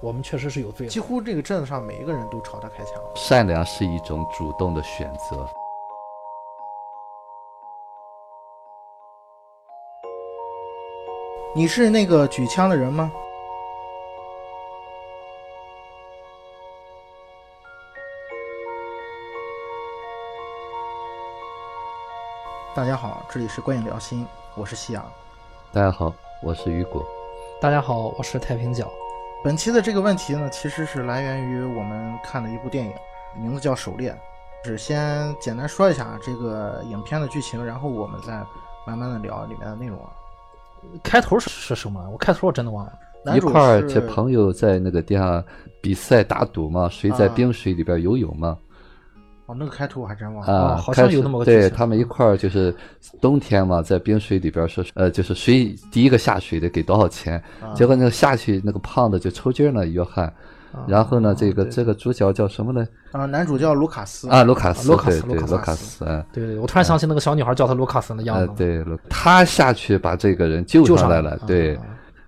我们确实是有罪的。几乎这个镇子上每一个人都朝他开枪。善良是一种主动的选择。你是那个举枪的人吗？大家好，这里是观影聊心，我是夕阳。大家好，我是雨果。大家好，我是太平角。本期的这个问题呢，其实是来源于我们看的一部电影，名字叫《狩猎》。是先简单说一下这个影片的剧情，然后我们再慢慢的聊里面的内容啊。开头是是什么？我开头我真的忘了。一块儿这朋友在那个地方比赛打赌嘛，谁在冰水里边游泳嘛。哦，那个开头我还真忘了。啊，好像有那么个对他们一块儿就是冬天嘛，在冰水里边说，呃，就是谁第一个下水的给多少钱。结果那个下去那个胖子就抽筋了，约翰。然后呢，这个这个主角叫什么呢？啊，男主叫卢卡斯。啊，卢卡斯，卢卡斯，卢卡斯。对对，我突然想起那个小女孩叫他卢卡斯的样子。对，他下去把这个人救上来了。对。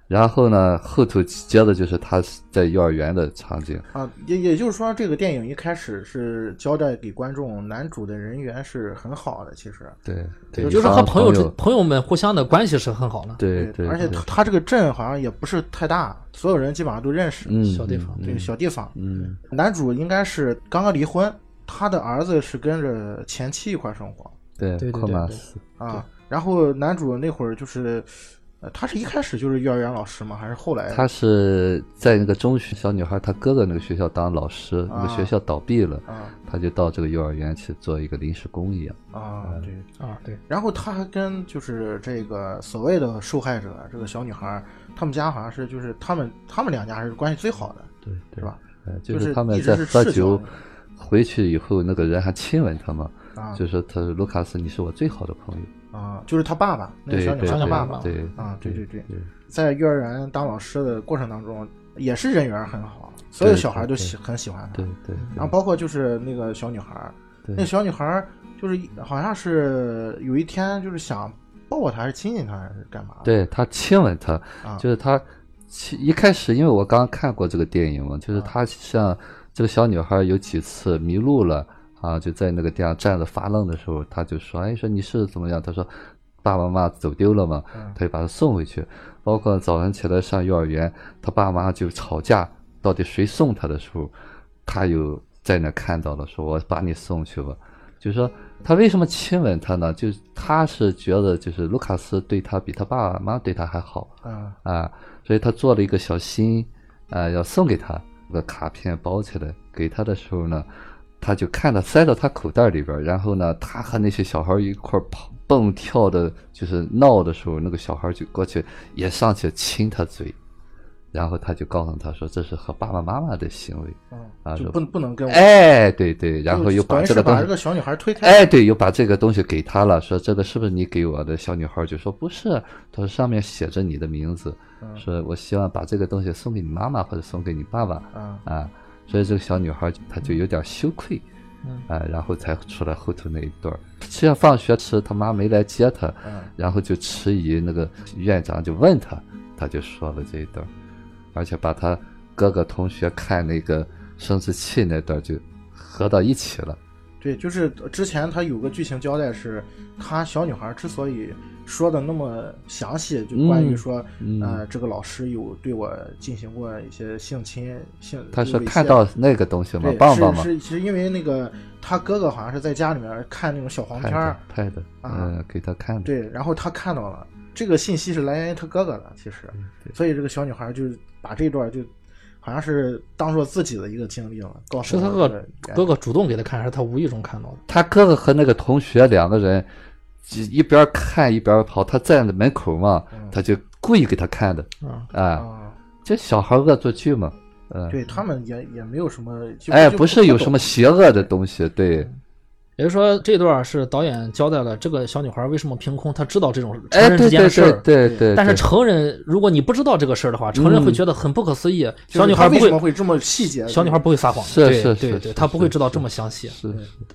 然后呢，后头接的就是他在幼儿园的场景。啊，也也就是说，这个电影一开始是交代给观众，男主的人缘是很好的，其实。对，对，就是和朋友朋友们互相的关系是很好的，对对，而且他他这个镇好像也不是太大，所有人基本上都认识，小地方，对小地方，嗯，男主应该是刚刚离婚，他的儿子是跟着前妻一块生活，对对对对啊，然后男主那会儿就是。呃，他是一开始就是幼儿园老师吗？还是后来？他是在那个中学小女孩她哥哥那个学校当老师，那个学校倒闭了，他就到这个幼儿园去做一个临时工一样。啊，对啊对。然后他还跟就是这个所谓的受害者这个小女孩，他们家好像是就是他们他们两家是关系最好的，对对吧？就是他们在喝酒回去以后，那个人还亲吻他嘛，就说他说卢卡斯，你是我最好的朋友。啊，就是他爸爸，那个小女孩的爸爸。对啊，对对对，在幼儿园当老师的过程当中，也是人缘很好，所有小孩都喜很喜欢他。对对。然后包括就是那个小女孩，那小女孩就是好像是有一天就是想抱他，还是亲亲他，还是干嘛？对他亲吻他，就是他一开始，因为我刚刚看过这个电影嘛，就是他像这个小女孩有几次迷路了。啊，就在那个地方站着发愣的时候，他就说：“哎，说你是怎么样？”他说：“爸爸妈妈走丢了嘛。”他就把他送回去。包括早上起来上幼儿园，他爸妈就吵架，到底谁送他的时候，他又在那看到了，说：“我把你送去吧。”就是说，他为什么亲吻他呢？就他是觉得，就是卢卡斯对他比他爸爸妈妈对他还好。啊啊，所以他做了一个小心，啊，要送给他个卡片包起来给他的时候呢。他就看到塞到他口袋里边，然后呢，他和那些小孩一块跑蹦跳的，就是闹的时候，那个小孩就过去也上去亲他嘴，然后他就告诉他说这是和爸爸妈妈的行为，啊，就不不能跟我，哎，对对，然后又把这个把这个小女孩推开，哎，对，又把这个东西给他了，说这个是不是你给我的？小女孩就说不是，他说上面写着你的名字，说我希望把这个东西送给你妈妈或者送给你爸爸，啊。所以这个小女孩她就有点羞愧，嗯，啊，然后才出来后头那一段实际上放学时，他妈没来接她，嗯，然后就迟疑，那个院长就问她，她就说了这一段而且把她哥哥同学看那个生殖器那段就合到一起了。对，就是之前他有个剧情交代是，他小女孩之所以。说的那么详细，就关于说，呃，这个老师有对我进行过一些性侵，性。他是看到那个东西吗？棒棒吗？是是，因为那个他哥哥好像是在家里面看那种小黄片儿，拍的，嗯，给他看的。对，然后他看到了这个信息是来源于他哥哥的，其实，所以这个小女孩就把这段就好像是当做自己的一个经历了，告诉是他哥哥哥主动给他看，还是他无意中看到的？他哥哥和那个同学两个人。一边看一边跑，他站在门口嘛，他就故意给他看的，啊，这小孩恶作剧嘛，嗯，对他们也也没有什么，哎，不是有什么邪恶的东西，对。也就是说，这段是导演交代了这个小女孩为什么凭空，她知道这种成人之间的事儿，对对。但是成人，如果你不知道这个事儿的话，成人会觉得很不可思议。小女孩为什么会这么细节？小女孩不会撒谎，是是是，对，她不会知道这么详细。是，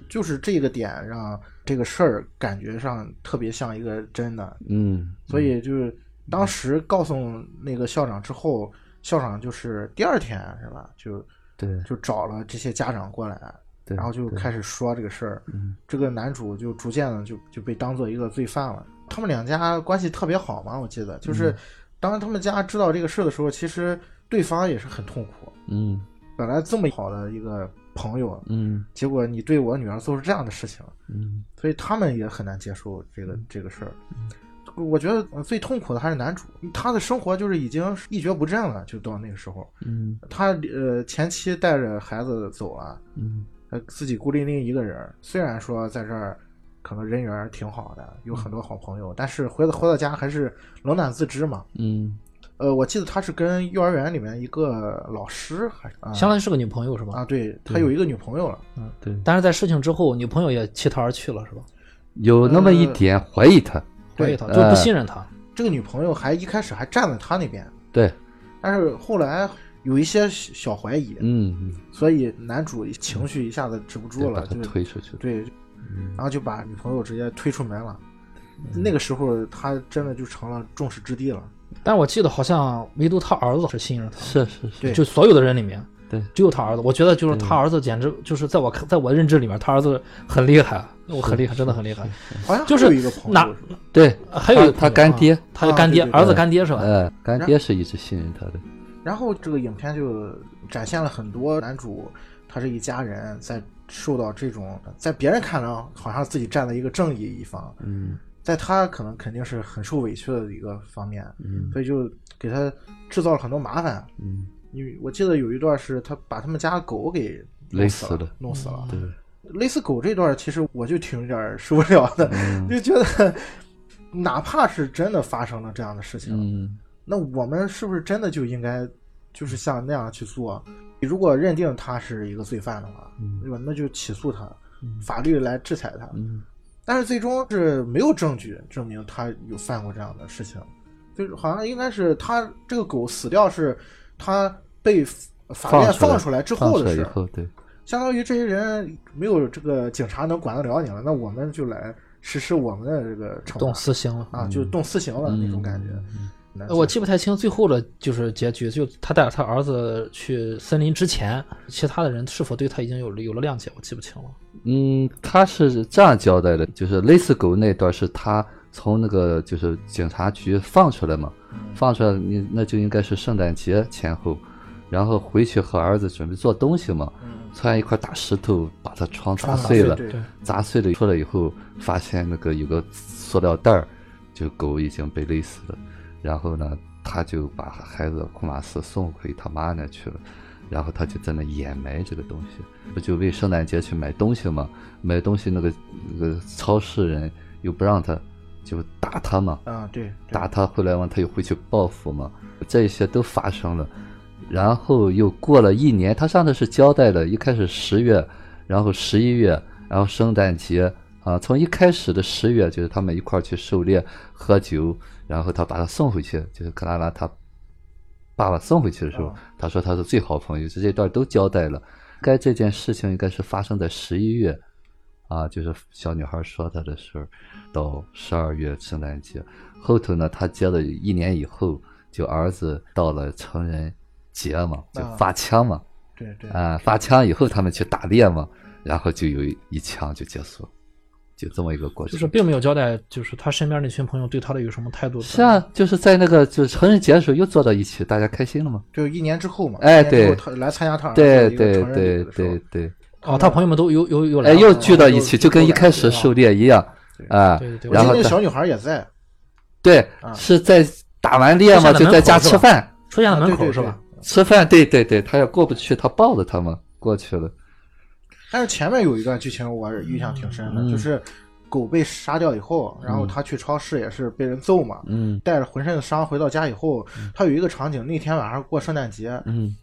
就是这个点让这个事儿感觉上特别像一个真的。嗯。所以就是当时告诉那个校长之后，校长就是第二天是吧？就对，就找了这些家长过来，对然后就开始说这个事儿。嗯。这个男主就逐渐的就就被当做一个罪犯了。他们两家关系特别好嘛，我记得。嗯就是当他们家知道这个事的时候，其实对方也是很痛苦。嗯。本来这么好的一个朋友，嗯。结果你对我女儿做出这样的事情，嗯。所以他们也很难接受这个这个事儿。我觉得呃最痛苦的还是男主，他的生活就是已经一蹶不振了，就到那个时候，嗯。他呃前妻带着孩子走了，嗯呃自己孤零零一个人，虽然说在这儿可能人缘挺好的，有很多好朋友，但是回到回到家还是冷暖自知嘛。嗯呃，我记得他是跟幼儿园里面一个老师还是啊相当于是个女朋友是吧？啊，对他有一个女朋友了。嗯对，但是在事情之后，女朋友也弃他而去了是吧？有那么一点怀疑他，对怀疑他，就不信任他。这个女朋友还一开始还站在他那边，对，但是后来有一些小小怀疑，嗯，所以男主情绪一下子止不住了，把他就推出去。了，对，然后就把女朋友直接推出门了。那个时候他真的就成了众矢之的了。但我记得好像唯独他儿子是信任他。的，是是。是，就所有的人里面，对，只有他儿子。我觉得就是他儿子简直就是在我看，在我的认知里面，他儿子很厉害，我很厉害，真的很厉害。好像就是还有一个朋哪友对，还有他干爹，他的干爹，儿子干爹是吧？呃，干爹是一直信任他的，然后这个影片就展现了很多男主他这一家人在受到这种，在别人看来好像自己站在一个正义一方，嗯在他可能肯定是很受委屈的一个方面，嗯所以就给他制造了很多麻烦。嗯，因为我记得有一段是他把他们家狗给弄死了勒死了，弄死了。对，勒死狗这段，其实我就挺有点受不了的，嗯就觉得哪怕是真的发生了这样的事情，嗯那我们是不是真的就应该就是像那样去做？你如果认定他是一个罪犯的话，对吧？那就起诉他，法律来制裁他。嗯但是最终是没有证据证明他有犯过这样的事情，就是好像应该是他这个狗死掉是他被法院放放出来之后的事，对，相当于这些人没有这个警察能管得了你了，那我们就来实施我们的这个惩动私刑了。啊，就动私刑了那种感觉。我记不太清最后的就是结局，就他带着他儿子去森林之前，其他的人是否对他已经有了有了谅解，我记不清了。嗯，他是这样交代的，就是勒死狗那段是他从那个就是警察局放出来嘛，放出来你那就应该是圣诞节前后，然后回去和儿子准备做东西嘛，突然一块大石头把他窗砸碎了，对对砸碎了出来以后，发现那个有个塑料袋儿，就狗已经被勒死了。然后呢，他就把孩子库马斯送回他妈那去了。然后他就在那掩埋这个东西，不就为圣诞节去买东西吗？买东西那个那个超市人又不让他，就打他嘛，啊，对，对打他回来完他又回去报复嘛，这些都发生了。然后又过了一年，他上次是交代了，一开始十月，然后十一月，然后圣诞节啊，从一开始的十月就是他们一块儿去狩猎喝酒，然后他把他送回去，就是克拉拉他爸爸送回去的时候，啊他说他是最好朋友，这这段都交代了。该这件事情应该是发生在十一月，啊，就是小女孩说她的事儿，到十二月圣诞节。后头呢，他接了一年以后，就儿子到了成人节嘛，就啊发枪嘛，对对。啊，发枪以后他们去打猎嘛，然后就有一枪就结束了，就这么一个过程。就是并没有交代，就是他身边那群朋友对他的有什么态度。是啊，就是在那个就是成人节的时候又坐到一起，大家开心了嘛。就一年之后嘛，哎对他来参加他对对对对对，哦，他朋友们都又又又来哎，又聚到一起，就跟一开始狩猎一样啊对对。对那个小女孩也在，对啊是在打完猎嘛，就在家吃饭。出现在门口是吧？吃饭，对对对，他要过不去，他抱着他嘛过去了。但是前面有一段剧情我印象挺深的，嗯。就是狗被杀掉以后，然后他去超市也是被人揍嘛，嗯。带着浑身的伤回到家以后，他有一个场景，那天晚上过圣诞节，嗯，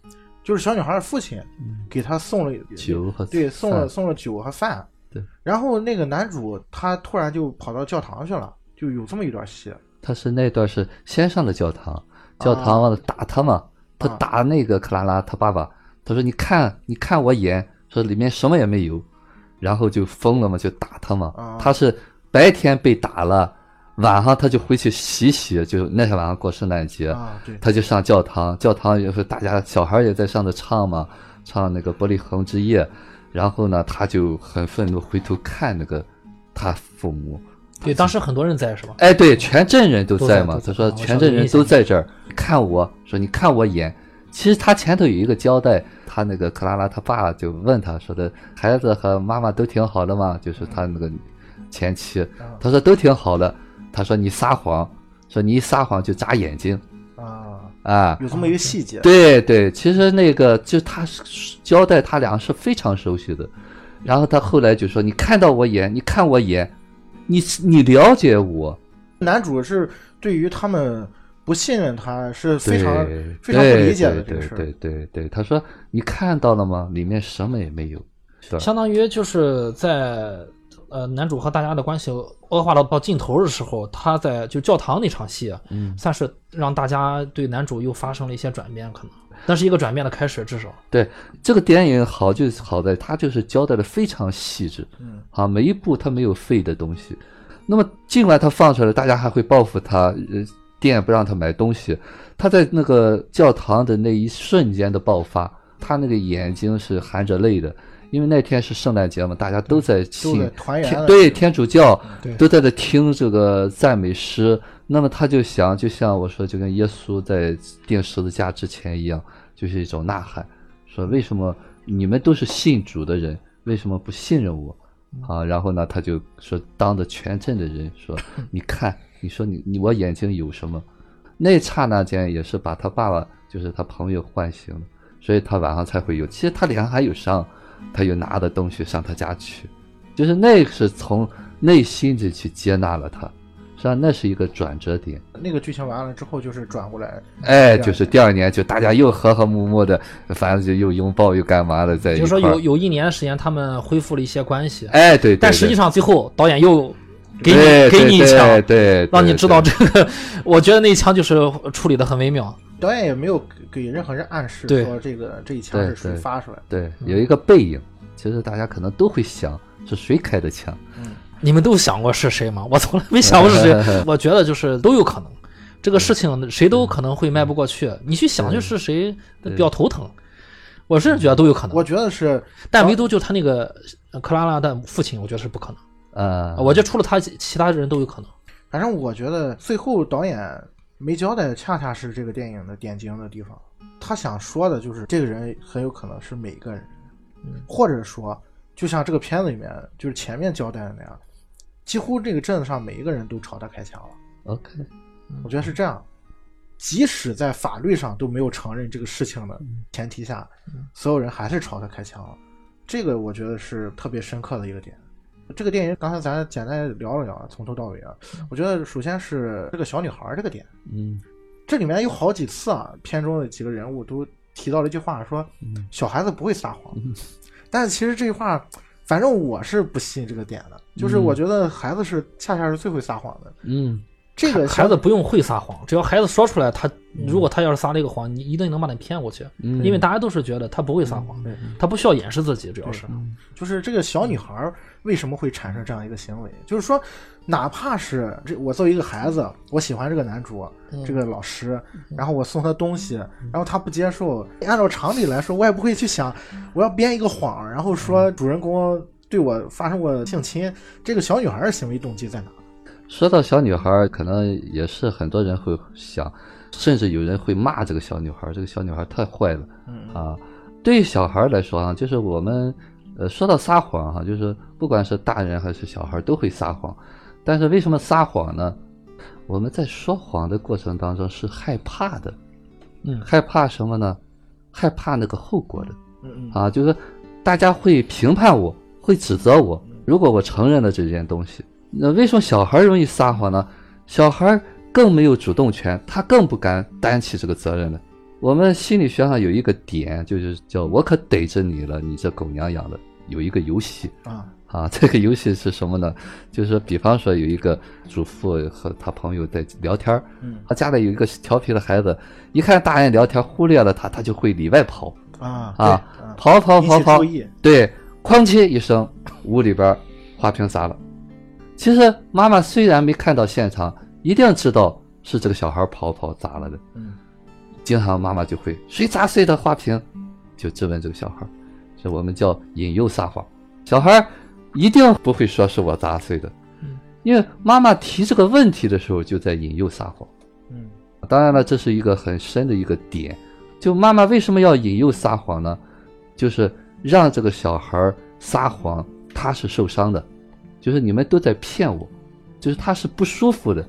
就是小女孩的父亲给他送了酒和对，送了送了酒和饭，对，然后那个男主他突然就跑到教堂去了，就有这么一段戏，他是那段是先上的教堂，教堂打他嘛，他啊。打那个克拉拉他爸爸，他说你看你看我眼，说里面什么也没有，然后就疯了嘛，就打他嘛。啊他是白天被打了，晚上他就回去洗洗，就那天晚上过圣诞节，啊，他就上教堂，教堂也是大家小孩也在上头唱嘛，唱那个《玻璃恒之夜》，然后呢，他就很愤怒，回头看那个他父母，对，当时很多人在是吧？哎，对，全镇人都在嘛。他说全镇人都在这儿看我，说你看我演。其实他前头有一个交代，他那个克拉拉他爸就问他说的，孩子和妈妈都挺好的吗？就是他那个前妻，他说都挺好的。他说你撒谎，说你一撒谎就眨眼睛啊，啊。有这么一个细节，对对，其实那个就他是交代他俩是非常熟悉的。然后他后来就说：“你看到我眼，你看我眼，你你了解我。”男主是对于他们不信任他，是非常非常不理解的对对这个事儿。对对对，他说：“你看到了吗？里面什么也没有。”？相当于就是在呃男主和大家的关系恶化到到尽头的时候，他在就教堂那场戏，啊嗯，算是让大家对男主又发生了一些转变，可能那是一个转变的开始，至少对这个电影好就好在它就是交代的非常细致，嗯，啊，每一步它没有废的东西。那么尽管他放出来，大家还会报复他，呃，店不让他买东西。他在那个教堂的那一瞬间的爆发，他那个眼睛是含着泪的，因为那天是圣诞节嘛，大家都在都信天对天主教都在这听这个赞美诗。那么他就想，就像我说，就跟耶稣在钉十字架之前一样，就是一种呐喊，说为什么你们都是信主的人，为什么不信任我？啊，然后呢，他就说，当着全镇的人说，你看，你说你你我眼睛有什么？那刹那间也是把他爸爸，就是他朋友唤醒了，所以他晚上才会有。其实他脸上还有伤，他又拿着东西上他家去，就是那是从内心里去接纳了他，实际上那是一个转折点。那个剧情完了之后，就是转过来，哎，就是第二年就大家又和和睦睦的，反正就又拥抱又干嘛的在一就是。说有有一年时间，他们恢复了一些关系，哎，对对但实际上最后导演又给你给你一枪，对对，对让你知道这个，我觉得那一枪就是处理的很微妙。导演也没有给给任何人暗示说这个这一枪是谁发出来的。对，有一个背影，其实大家可能都会想是谁开的枪。嗯你们都想过是谁吗？我从来没想过是谁。我觉得就是都有可能，这个事情谁都可能会迈不过去。你去想就是谁比较头疼，我甚至觉得都有可能。我觉得是但唯独就他那个呃克拉拉的父亲，我觉得是不可能。呃，我觉得除了他，其他人都有可能。反正我觉得最后导演没交代，恰恰是这个电影的点睛的地方。他想说的就是这个人很有可能是每个人，或者说就像这个片子里面就是前面交代的那样，几乎这个镇子上每一个人都朝他开枪了。OK，我觉得是这样，即使在法律上都没有承认这个事情的前提下，所有人还是朝他开枪了。这个我觉得是特别深刻的一个点。这个电影刚才咱简单聊了聊，从头到尾啊，我觉得首先是这个小女孩这个点，嗯这里面有好几次啊，片中的几个人物都提到了一句话，说小孩子不会撒谎。但是其实这句话，反正我是不信这个点的，就是我觉得孩子是恰恰是最会撒谎的。嗯这个孩子不用会撒谎，只要孩子说出来，他如果他要是撒了一个谎，你一定能把他骗过去，嗯，因为大家都是觉得他不会撒谎，对他不需要掩饰自己，主要是。就是这个小女孩为什么会产生这样一个行为？就是说，哪怕是这我作为一个孩子，我喜欢这个男主，这个老师，然后我送他东西，然后他不接受，按照常理来说，我也不会去想我要编一个谎，然后说主人公对我发生过性侵，这个小女孩的行为动机在哪？说到小女孩，可能也是很多人会想，甚至有人会骂这个小女孩，这个小女孩太坏了嗯啊。对于小孩来说啊，就是我们呃说到撒谎哈、就是不管是大人还是小孩都会撒谎，但是为什么撒谎呢？我们在说谎的过程当中是害怕的，嗯害怕什么呢？害怕那个后果的。嗯嗯啊，就是大家会评判我，会指责我。如果我承认了这件东西，那为什么小孩容易撒谎呢？小孩更没有主动权，他更不敢担起这个责任了。我们心理学上有一个点，就是叫“我可逮着你了，你这狗娘养的”，有一个游戏啊啊。这个游戏是什么呢？就是比方说有一个主妇和他朋友在聊天儿嗯他家里有一个调皮的孩子，一看大人聊天忽略了他，他就会里外跑。啊啊跑跑跑跑对，哐叽一声，屋里边花瓶砸了。其实妈妈虽然没看到现场，一定知道是这个小孩跑跑砸了的。嗯，经常妈妈就会谁砸碎的花瓶，就质问这个小孩，这我们叫引诱撒谎。小孩一定不会说是我砸碎的，嗯因为妈妈提这个问题的时候就在引诱撒谎。嗯，当然了，这是一个很深的一个点。就妈妈为什么要引诱撒谎呢？就是让这个小孩撒谎，他是受伤的，就是你们都在骗我，就是他是不舒服的，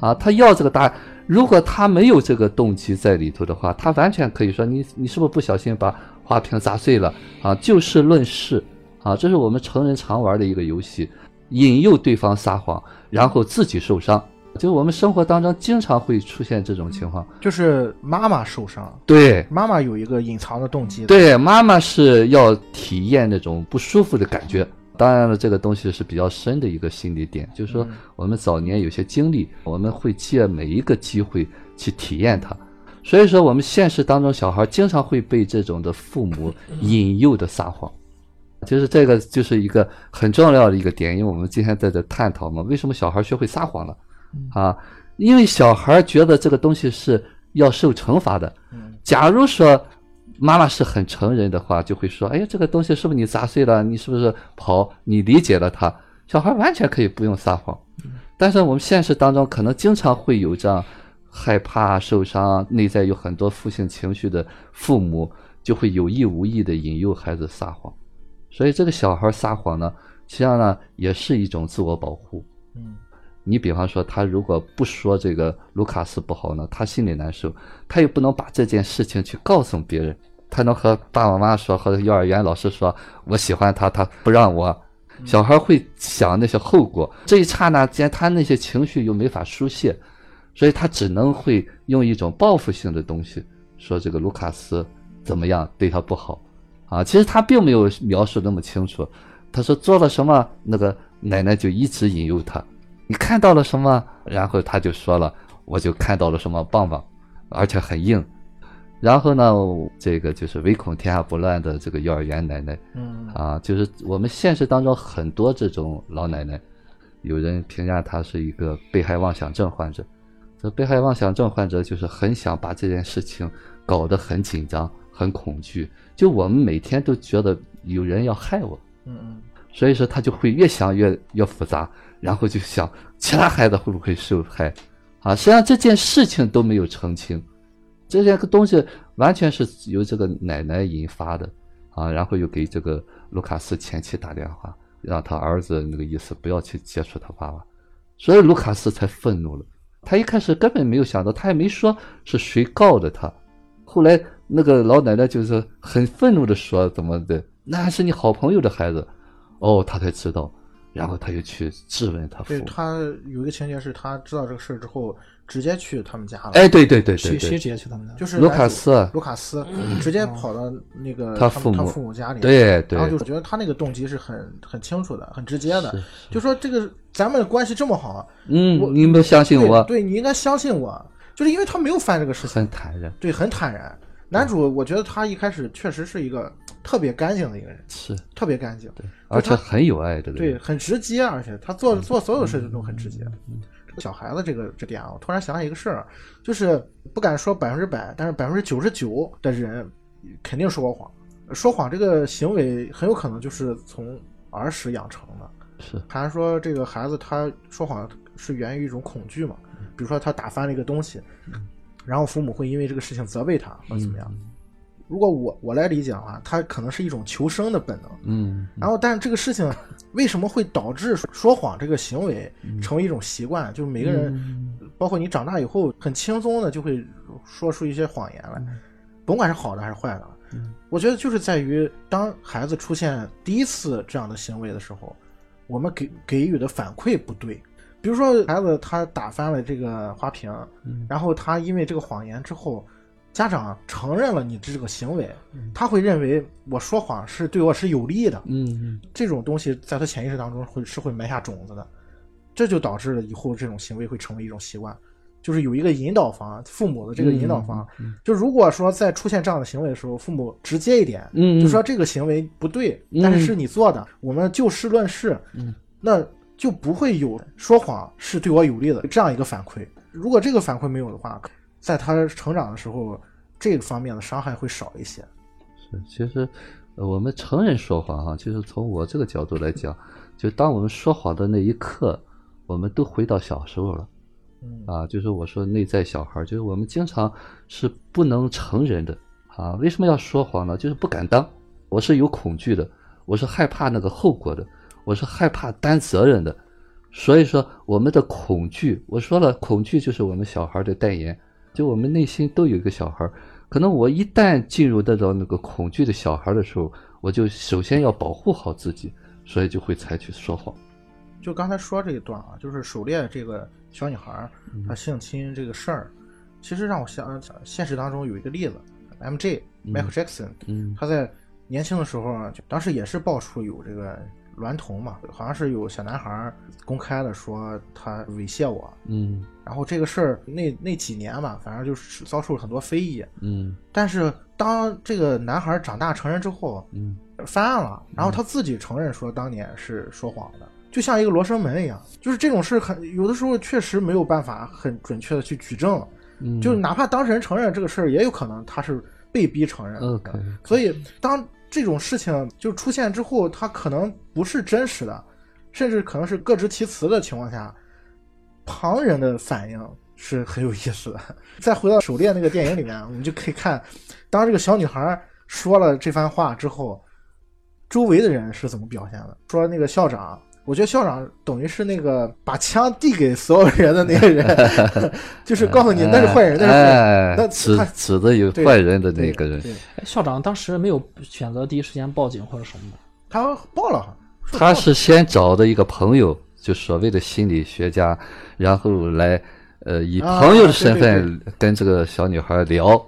啊，他要这个答案。如果他没有这个动机在里头的话，他完全可以说你你是不是不小心把花瓶砸碎了啊？就事论事啊，这是我们成人常玩的一个游戏，引诱对方撒谎，然后自己受伤。就是我们生活当中经常会出现这种情况，就是妈妈受伤，对，妈妈有一个隐藏的动机，对，妈妈是要体验那种不舒服的感觉。当然了，这个东西是比较深的一个心理点，就是说我们早年有些经历，我们会借每一个机会去体验它。所以说，我们现实当中小孩经常会被这种的父母引诱的撒谎，就是这个就是一个很重要的一个点，因为我们今天在这探讨嘛，为什么小孩学会撒谎了？啊，因为小孩觉得这个东西是要受惩罚的。假如说妈妈是很成人的话，就会说：“哎呀，这个东西是不是你砸碎了？你是不是跑？你理解了他？”小孩完全可以不用撒谎。但是我们现实当中可能经常会有这样害怕、受伤、内在有很多负性情绪的父母，就会有意无意的引诱孩子撒谎。所以这个小孩撒谎呢，实际上呢也是一种自我保护。嗯。你比方说，他如果不说这个卢卡斯不好呢，他心里难受，他又不能把这件事情去告诉别人，他能和爸爸妈妈说，和幼儿园老师说，我喜欢他，他不让我。小孩会想那些后果，这一刹那间，他那些情绪又没法疏泄，所以他只能会用一种报复性的东西说这个卢卡斯怎么样对他不好，啊，其实他并没有描述那么清楚，他说做了什么，那个奶奶就一直引诱他。你看到了什么？然后他就说了，我就看到了什么棒棒，而且很硬。然后呢，这个就是唯恐天下不乱的这个幼儿园奶奶，嗯啊，就是我们现实当中很多这种老奶奶，有人评价她是一个被害妄想症患者。这被害妄想症患者就是很想把这件事情搞得很紧张、很恐惧，就我们每天都觉得有人要害我，嗯嗯，所以说他就会越想越越复杂。然后就想其他孩子会不会受害，啊，实际上这件事情都没有澄清，这件个东西完全是由这个奶奶引发的，啊，然后又给这个卢卡斯前妻打电话，让他儿子那个意思不要去接触他爸爸，所以卢卡斯才愤怒了。他一开始根本没有想到，他也没说是谁告的他，后来那个老奶奶就是很愤怒的说怎么的，那还是你好朋友的孩子，哦，他才知道。然后他就去质问他父母。对他有一个情节是他知道这个事儿之后，直接去他们家了。哎，对对对对，谁谁直接去他们家？就是卢卡斯。卢卡斯直接跑到那个他父母他父母家里。对对。然后就觉得他那个动机是很很清楚的，很直接的。就说这个咱们关系这么好，嗯，你们相信我？对你应该相信我，就是因为他没有犯这个事情。很坦然。对，很坦然。男主，我觉得他一开始确实是一个特别干净的一个人，是特别干净，对，而且很有爱的，对，很直接，而且他做做所有事情都很直接。小孩子这个这点啊，我突然想起一个事儿，就是不敢说百分之百，但是百分之九十九的人肯定说过谎。说谎这个行为很有可能就是从儿时养成的。是，还是说这个孩子他说谎是源于一种恐惧嘛？比如说他打翻了一个东西。然后父母会因为这个事情责备他或者怎么样？如果我我来理解的话，他可能是一种求生的本能。嗯。然后，但是这个事情为什么会导致说谎这个行为成为一种习惯？就是每个人，包括你长大以后，很轻松的就会说出一些谎言来，甭管是好的还是坏的。我觉得就是在于当孩子出现第一次这样的行为的时候，我们给给予的反馈不对。比如说，孩子他打翻了这个花瓶，然后他因为这个谎言之后，家长承认了你这个行为，他会认为我说谎是对我是有利的。嗯，这种东西在他潜意识当中会是会埋下种子的，这就导致了以后这种行为会成为一种习惯，就是有一个引导方，父母的这个引导方。就如果说在出现这样的行为的时候，父母直接一点，就说这个行为不对，但是是你做的，我们就事论事。嗯，那。就不会有说谎是对我有利的这样一个反馈。如果这个反馈没有的话，在他成长的时候，这个方面的伤害会少一些。是，其实我们成人说谎哈，就是从我这个角度来讲，就当我们说谎的那一刻，我们都回到小时候了。嗯啊，就是我说内在小孩，就是我们经常是不能成人的啊。为什么要说谎呢？就是不敢当，我是有恐惧的，我是害怕那个后果的，我是害怕担责任的。所以说，我们的恐惧，我说了，恐惧就是我们小孩的代言。就我们内心都有一个小孩，可能我一旦进入得到那个恐惧的小孩的时候，我就首先要保护好自己，所以就会采取说谎。就刚才说这一段啊，就是狩猎这个小女孩她性侵这个事儿，其实让我想现实当中有一个例子，M J Michael Jackson，嗯他在年轻的时候啊，就当时也是爆出有这个娈童嘛，好像是有小男孩公开的说他猥亵我，嗯。然后这个事儿那那几年嘛，反正就是遭受了很多非议。嗯。但是当这个男孩长大成人之后，嗯。翻案了，然后他自己承认说当年是说谎的，就像一个罗生门一样，就是这种事很有的时候确实没有办法很准确的去举证，嗯，就哪怕当事人承认这个事儿，也有可能他是被逼承认的。OK，所以当这种事情就出现之后，它可能不是真实的，甚至可能是各执其词的情况下，旁人的反应是很有意思的。再回到狩猎那个电影里面，我们就可以看，当这个小女孩说了这番话之后，周围的人是怎么表现的。说那个校长，我觉得校长等于是那个把枪递给所有人的那个人，就是告诉你那是坏人，那是坏人。哎那指他指的有坏人的那个人，校长当时没有选择第一时间报警或者什么的。他报了，他是先找的一个朋友，就所谓的心理学家，然后来呃以啊朋友的身份跟这个小女孩聊，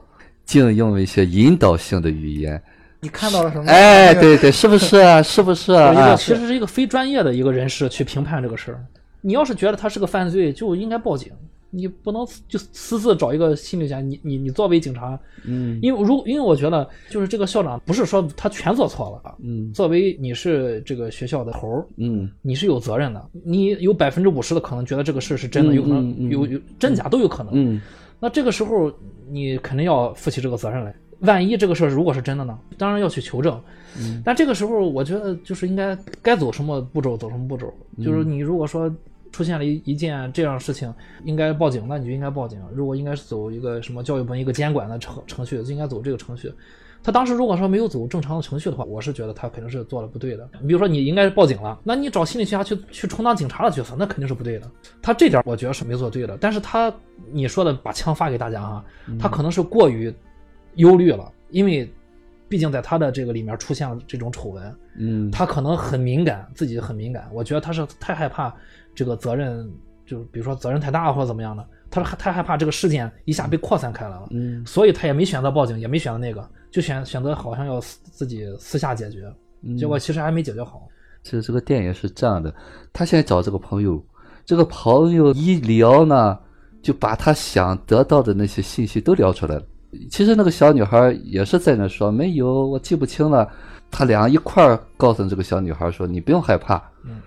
竟用一些引导性的语言。你看到了什么？哎，对对，是不是啊？是不是啊？有一个啊其实是一个非专业的一个人士去评判这个事儿。你要是觉得他是个犯罪，就应该报警，你不能就私自找一个心理学家。你你你作为警察，嗯因为如因为我觉得就是这个校长不是说他全做错了啊。嗯作为你是这个学校的头儿，嗯你是有责任的。你有百分之五十的可能觉得这个事是真的，嗯有可能有有真假都有可能。嗯那这个时候你肯定要负起这个责任来。万一这个事儿如果是真的呢？当然要去求证。嗯但这个时候我觉得就是应该该走什么步骤走什么步骤。嗯就是你如果说出现了一一件这样的事情，应该报警，那你就应该报警。如果应该是走一个什么教育部门一个监管的程程序，就应该走这个程序。他当时如果说没有走正常的程序的话，我是觉得他肯定是做的不对的。比如说你应该是报警了，那你找心理学家去去充当警察的角色，那肯定是不对的。他这点我觉得是没做对的。但是他你说的把枪发给大家啊，他可能是过于忧虑了，因为毕竟在他的这个里面出现了这种丑闻，嗯他可能很敏感，自己很敏感。我觉得他是太害怕这个责任，就是比如说责任太大或者怎么样的，他是太害怕这个事件一下被扩散开来了，嗯所以他也没选择报警，也没选择那个，就选选择好像要私自己私下解决，嗯结果其实还没解决好。其实这个电影是这样的，他现在找这个朋友，这个朋友一聊呢，就把他想得到的那些信息都聊出来了。其实那个小女孩也是在那说没有，我记不清了。他俩一块儿告诉这个小女孩说：“你不用害怕。嗯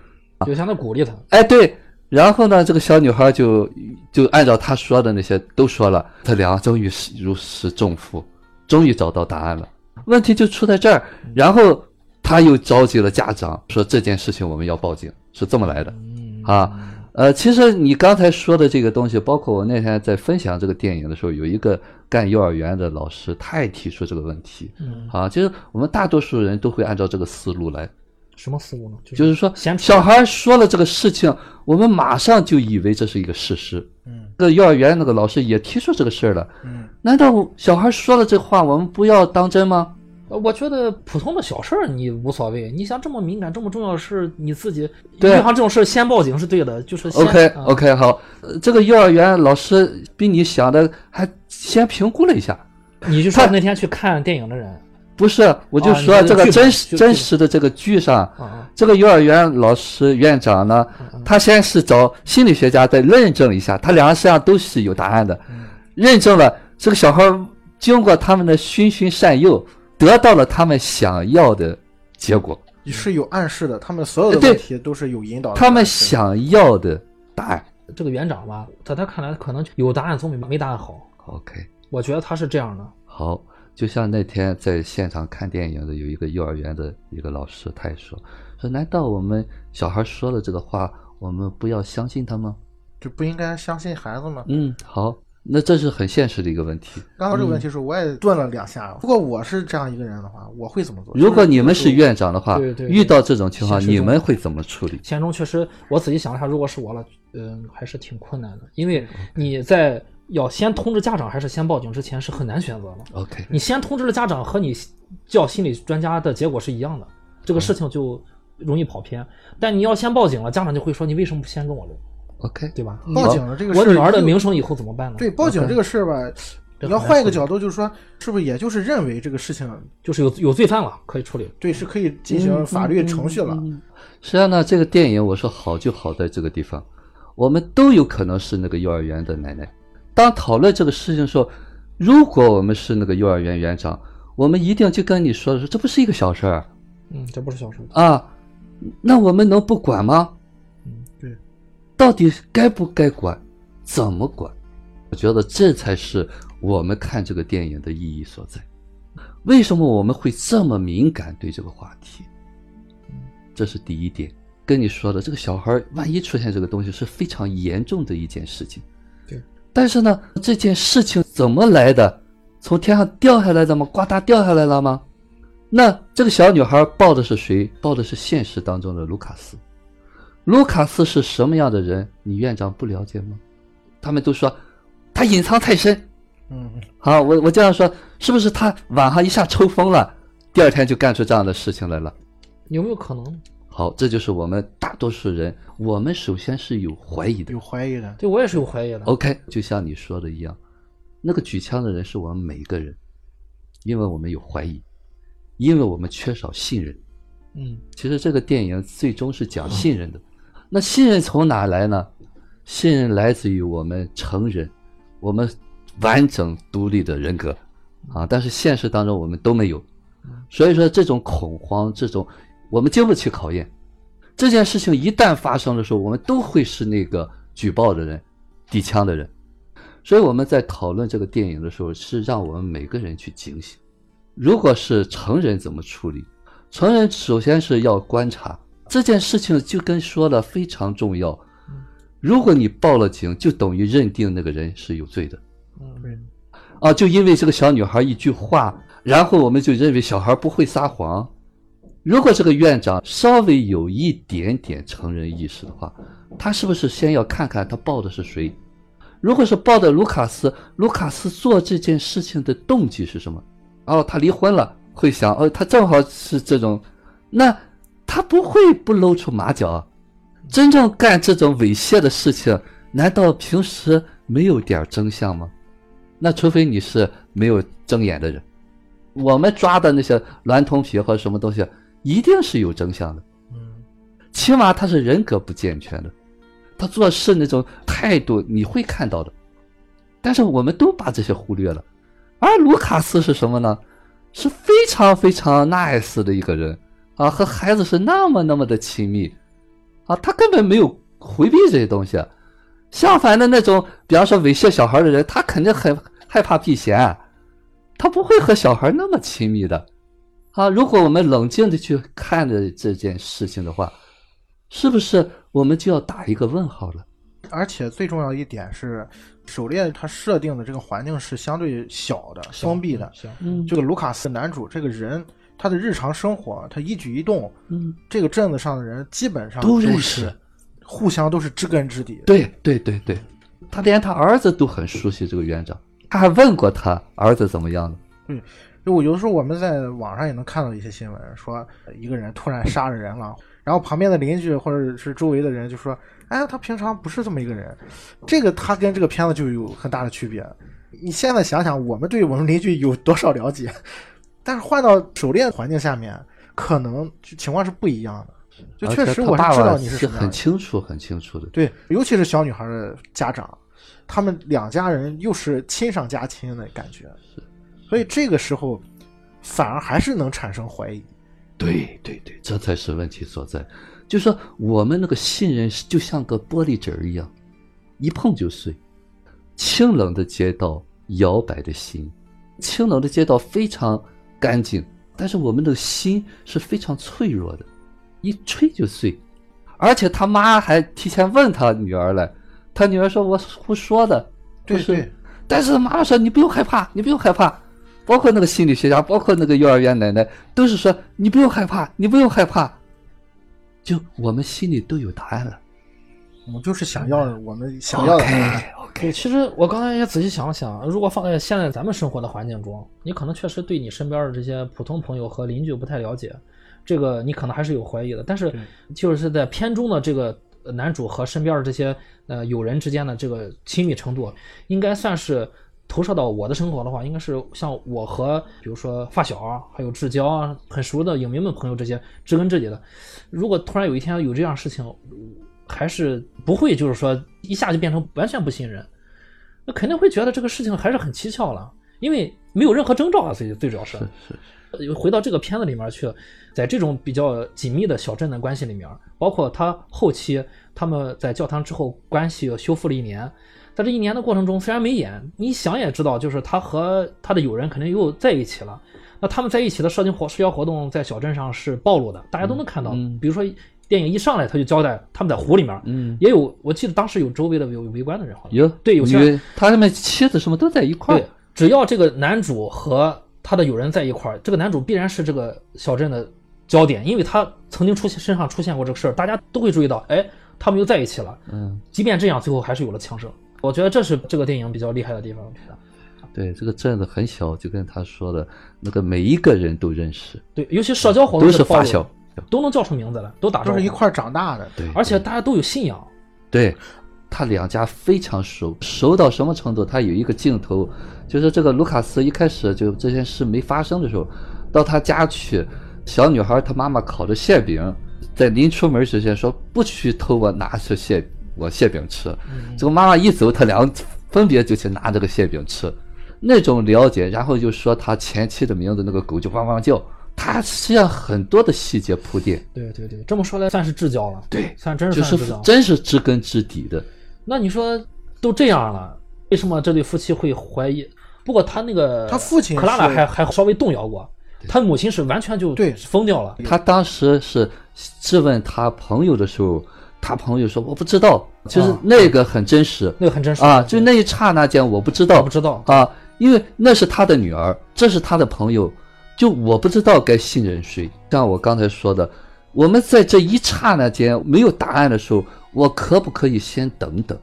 就相当于鼓励她，”哎，对。然后呢，这个小女孩就就按照他说的那些都说了，他俩终于是如释重负，终于找到答案了。问题就出在这儿，然后他又召集了家长，说这件事情我们要报警，是这么来的。嗯啊，呃，其实你刚才说的这个东西，包括我那天在分享这个电影的时候，有一个干幼儿园的老师，他也提出这个问题。嗯，啊，其实我们大多数人都会按照这个思路来，什么思路呢？就就是说，小孩说了这个事情，我们马上就以为这是一个事实。嗯，这幼儿园那个老师也提出这个事儿了。嗯，难道小孩说了这话，我们不要当真吗？呃我觉得普通的小事儿你无所谓，你想这么敏感、这么重要的事，你自己对遇上这种事儿先报警是对的，就是先 OK 啊。OK 好，呃这个幼儿园老师比你想的还先评估了一下。你就说那天去看电影的人不是，我就啊说这个真实真实的这个剧上，这个幼儿园老师院长呢，他先是找心理学家再认证一下，他两个实际上都是有答案的，认证了这个小孩儿经过他们的循循善诱，得到了他们想要的结果，是有暗示的，他们所有的问题都是有引导的。他们想要的答案。这个园长吧，在他看来，可能有答案总比没答案好。OK，我觉得他是这样的。好，就像那天在现场看电影的有一个幼儿园的一个老师，他也说：“说难道我们小孩说了这个话，我们不要相信他吗？就不应该相信孩子吗？”嗯，好。那这是很现实的一个问题。刚刚这个问题是，我也顿了两下。如果我是这样一个人的话，我会怎么做？如果你们是院长的话，对对，遇到这种情况，你们会怎么处理？现实中确实，我仔细想了下，如果是我了，嗯，还是挺困难的，因为你在要先通知家长还是先报警之前是很难选择的。OK，你先通知了家长，和你叫心理专家的结果是一样的，这个事情就容易跑偏。但你要先报警了，家长就会说你为什么不先跟我聊？OK，对吧？报警了这个事，我女儿的名声以后怎么办呢？对，报警这个事儿吧，你要换一个角度，就是说，是不是也就是认为这个事情就是有有罪犯了，可以处理？对，是可以进行法律程序了。实际上呢，这个电影我说好就好在这个地方，我们都有可能是那个幼儿园的奶奶。当讨论这个事情的时候，如果我们是那个幼儿园园长，我们一定就跟你说的是，这不是一个小事儿。嗯，这不是小事儿啊，那我们能不管吗？到底该不该管？怎么管？我觉得这才是我们看这个电影的意义所在。为什么我们会这么敏感对这个话题？这是第一点。跟你说的，这个小孩万一出现这个东西是非常严重的一件事情。对。但是呢，这件事情怎么来的？从天上掉下来的吗？呱嗒掉下来了吗？那这个小女孩抱的是谁？抱的是现实当中的卢卡斯。卢卡斯是什么样的人？你院长不了解吗？他们都说他隐藏太深。嗯，好，我我这样说，是不是他晚上一下抽风了，第二天就干出这样的事情来了？有没有可能？好，这就是我们大多数人，我们首先是有怀疑的，有怀疑的。对我也是有怀疑的。OK，就像你说的一样，那个举枪的人是我们每一个人，因为我们有怀疑，因为我们缺少信任。嗯，其实这个电影最终是讲信任的。那信任从哪来呢？信任来自于我们成人，我们完整独立的人格啊。但是现实当中我们都没有，所以说这种恐慌，这种我们经不起考验。这件事情一旦发生的时候，我们都会是那个举报的人、递枪的人。所以我们在讨论这个电影的时候，是让我们每个人去警醒。如果是成人怎么处理？成人首先是要观察。这件事情就跟说了非常重要。如果你报了警，就等于认定那个人是有罪的。啊，就因为这个小女孩一句话，然后我们就认为小孩不会撒谎。如果这个院长稍微有一点点成人意识的话，他是不是先要看看他报的是谁？如果是报的卢卡斯，卢卡斯做这件事情的动机是什么？哦，他离婚了，会想哦，他正好是这种，那。他不会不露出马脚，真正干这种猥亵的事情，难道平时没有点真相吗？那除非你是没有睁眼的人，我们抓的那些娈童癖或什么东西，一定是有真相的。嗯，起码他是人格不健全的，他做事那种态度你会看到的。但是我们都把这些忽略了，而卢卡斯是什么呢？是非常非常 nice 的一个人。啊，和孩子是那么那么的亲密，啊，他根本没有回避这些东西。相反的那种，比方说猥亵小孩的人，他肯定很害怕避嫌，他不会和小孩那么亲密的。啊，如果我们冷静的去看着这件事情的话，是不是我们就要打一个问号了？而且最重要一点是，狩猎它设定的这个环境是相对小的、封闭的。嗯，这个卢卡斯男主这个人。他的日常生活，他一举一动，嗯，这个镇子上的人基本上都认识，互相都是知根知底。对对对对，他连他儿子都很熟悉这个园长，他还问过他儿子怎么样了。对，就我有的时候我们在网上也能看到一些新闻，说一个人突然杀了人了，然后旁边的邻居或者是周围的人就说：“哎，他平常不是这么一个人。”这个他跟这个片子就有很大的区别。你现在想想，我们对我们邻居有多少了解？但是换到狩猎环境下面，可能情况是不一样的。就确实我是知道你是很清楚、很清楚的。对，尤其是小女孩的家长，他们两家人又是亲上加亲的感觉，所以这个时候反而还是能产生怀疑。对对对，这才是问题所在。就说我们那个信任就像个玻璃纸一样，一碰就碎。清冷的街道，摇摆的心。清冷的街道非常干净，但是我们的心是非常脆弱的，一吹就碎。而且他妈还提前问他女儿了，他女儿说：“我胡说的。”对对。但是妈妈说：“你不用害怕，你不用害怕。”包括那个心理学家，包括那个幼儿园奶奶，都是说：“你不用害怕，你不用害怕。”就我们心里都有答案了。我们就是想要我们想要的。对，其实我刚才也仔细想了想，如果放在现在咱们生活的环境中，你可能确实对你身边的这些普通朋友和邻居不太了解，这个你可能还是有怀疑的。但是就是在片中的这个男主和身边的这些呃友人之间的这个亲密程度，应该算是投射到我的生活的话，应该是像我和比如说发小啊，还有至交啊，很熟的影迷们朋友这些知根知底的。如果突然有一天有这样事情。还是不会，就是说一下就变成完全不信任，那肯定会觉得这个事情还是很蹊跷了，因为没有任何征兆啊。所以最主要是，是回到这个片子里面去，在这种比较紧密的小镇的关系里面，包括他后期他们在教堂之后关系修复了一年，在这一年的过程中，虽然没演，你想也知道，就是他和他的友人肯定又在一起了。那他们在一起的社交活社交活动在小镇上是暴露的，大家都能看到，比如说。电影一上来，他就交代他们在湖里面，嗯，也有，我记得当时有周围的有围观的人，好像有，对，有些他们妻子什么都在一块儿。对，只要这个男主和他的友人在一块儿，这个男主必然是这个小镇的焦点，因为他曾经出现身上出现过这个事儿，大家都会注意到，哎，他们又在一起了。嗯，即便这样，最后还是有了枪声。我觉得这是这个电影比较厉害的地方。对，这个镇子很小，就跟他说的那个每一个人都认识。对，尤其社交活动都是发小。都能叫出名字来，都打都是一块长大的，对，而且大家都有信仰。对，他两家非常熟，熟到什么程度？他有一个镜头，就是这个卢卡斯一开始就这件事没发生的时候，到他家去，小女孩她妈妈烤着馅饼，在临出门之前说不许偷我拿出馅我馅饼吃。这个妈妈一走，他俩分别就去拿这个馅饼吃，那种了解，然后就说他前妻的名字，那个狗就汪汪叫。他实际上很多的细节铺垫，对对对，这么说来算是至交了，对，算真是就是，真是知根知底的。那你说都这样了，为什么这对夫妻会怀疑？不过他那个他父亲克拉拉还还稍微动摇过，他母亲是完全就对。疯掉了。他当时是质问他朋友的时候，他朋友说我不知道，就是那个很真实，那个很真实。啊，就那一刹那间我不知道，不知道。啊，因为那是他的女儿，这是他的朋友。就我不知道该信任谁，像我刚才说的，我们在这一刹那间没有答案的时候，我可不可以先等等？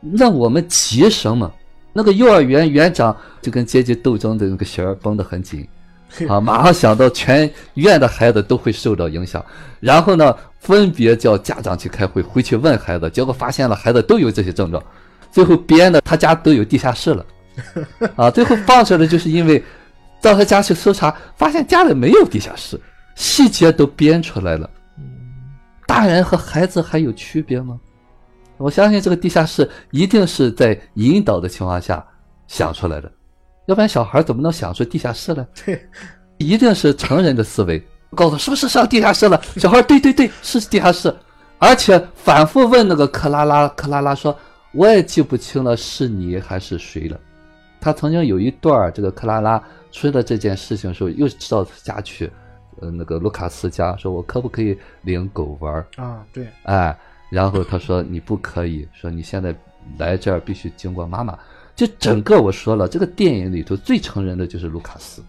那我们急什么？那个幼儿园园长就跟阶级斗争的那个弦儿绷得很紧，啊，马上想到全院的孩子都会受到影响，然后呢，分别叫家长去开会，回去问孩子，结果发现了孩子都有这些症状，最后编的他家都有地下室了，啊，最后放出来就是因为。到他家去搜查，发现家里没有地下室，细节都编出来了。大人和孩子还有区别吗？我相信这个地下室一定是在引导的情况下想出来的，要不然小孩怎么能想出地下室来？对，一定是成人的思维。告诉是不是上地下室了？小孩对对对，是地下室，而且反复问那个克拉拉，克拉拉说我也记不清了，是你还是谁了？他曾经有一段这个克拉拉。出了这件事情的时候，又到他家去，呃，那个卢卡斯家，说我可不可以领狗玩啊？对，哎，然后他说你不可以说你现在来这儿必须经过妈妈。就整个我说了，这个电影里头最成人的就是卢卡斯。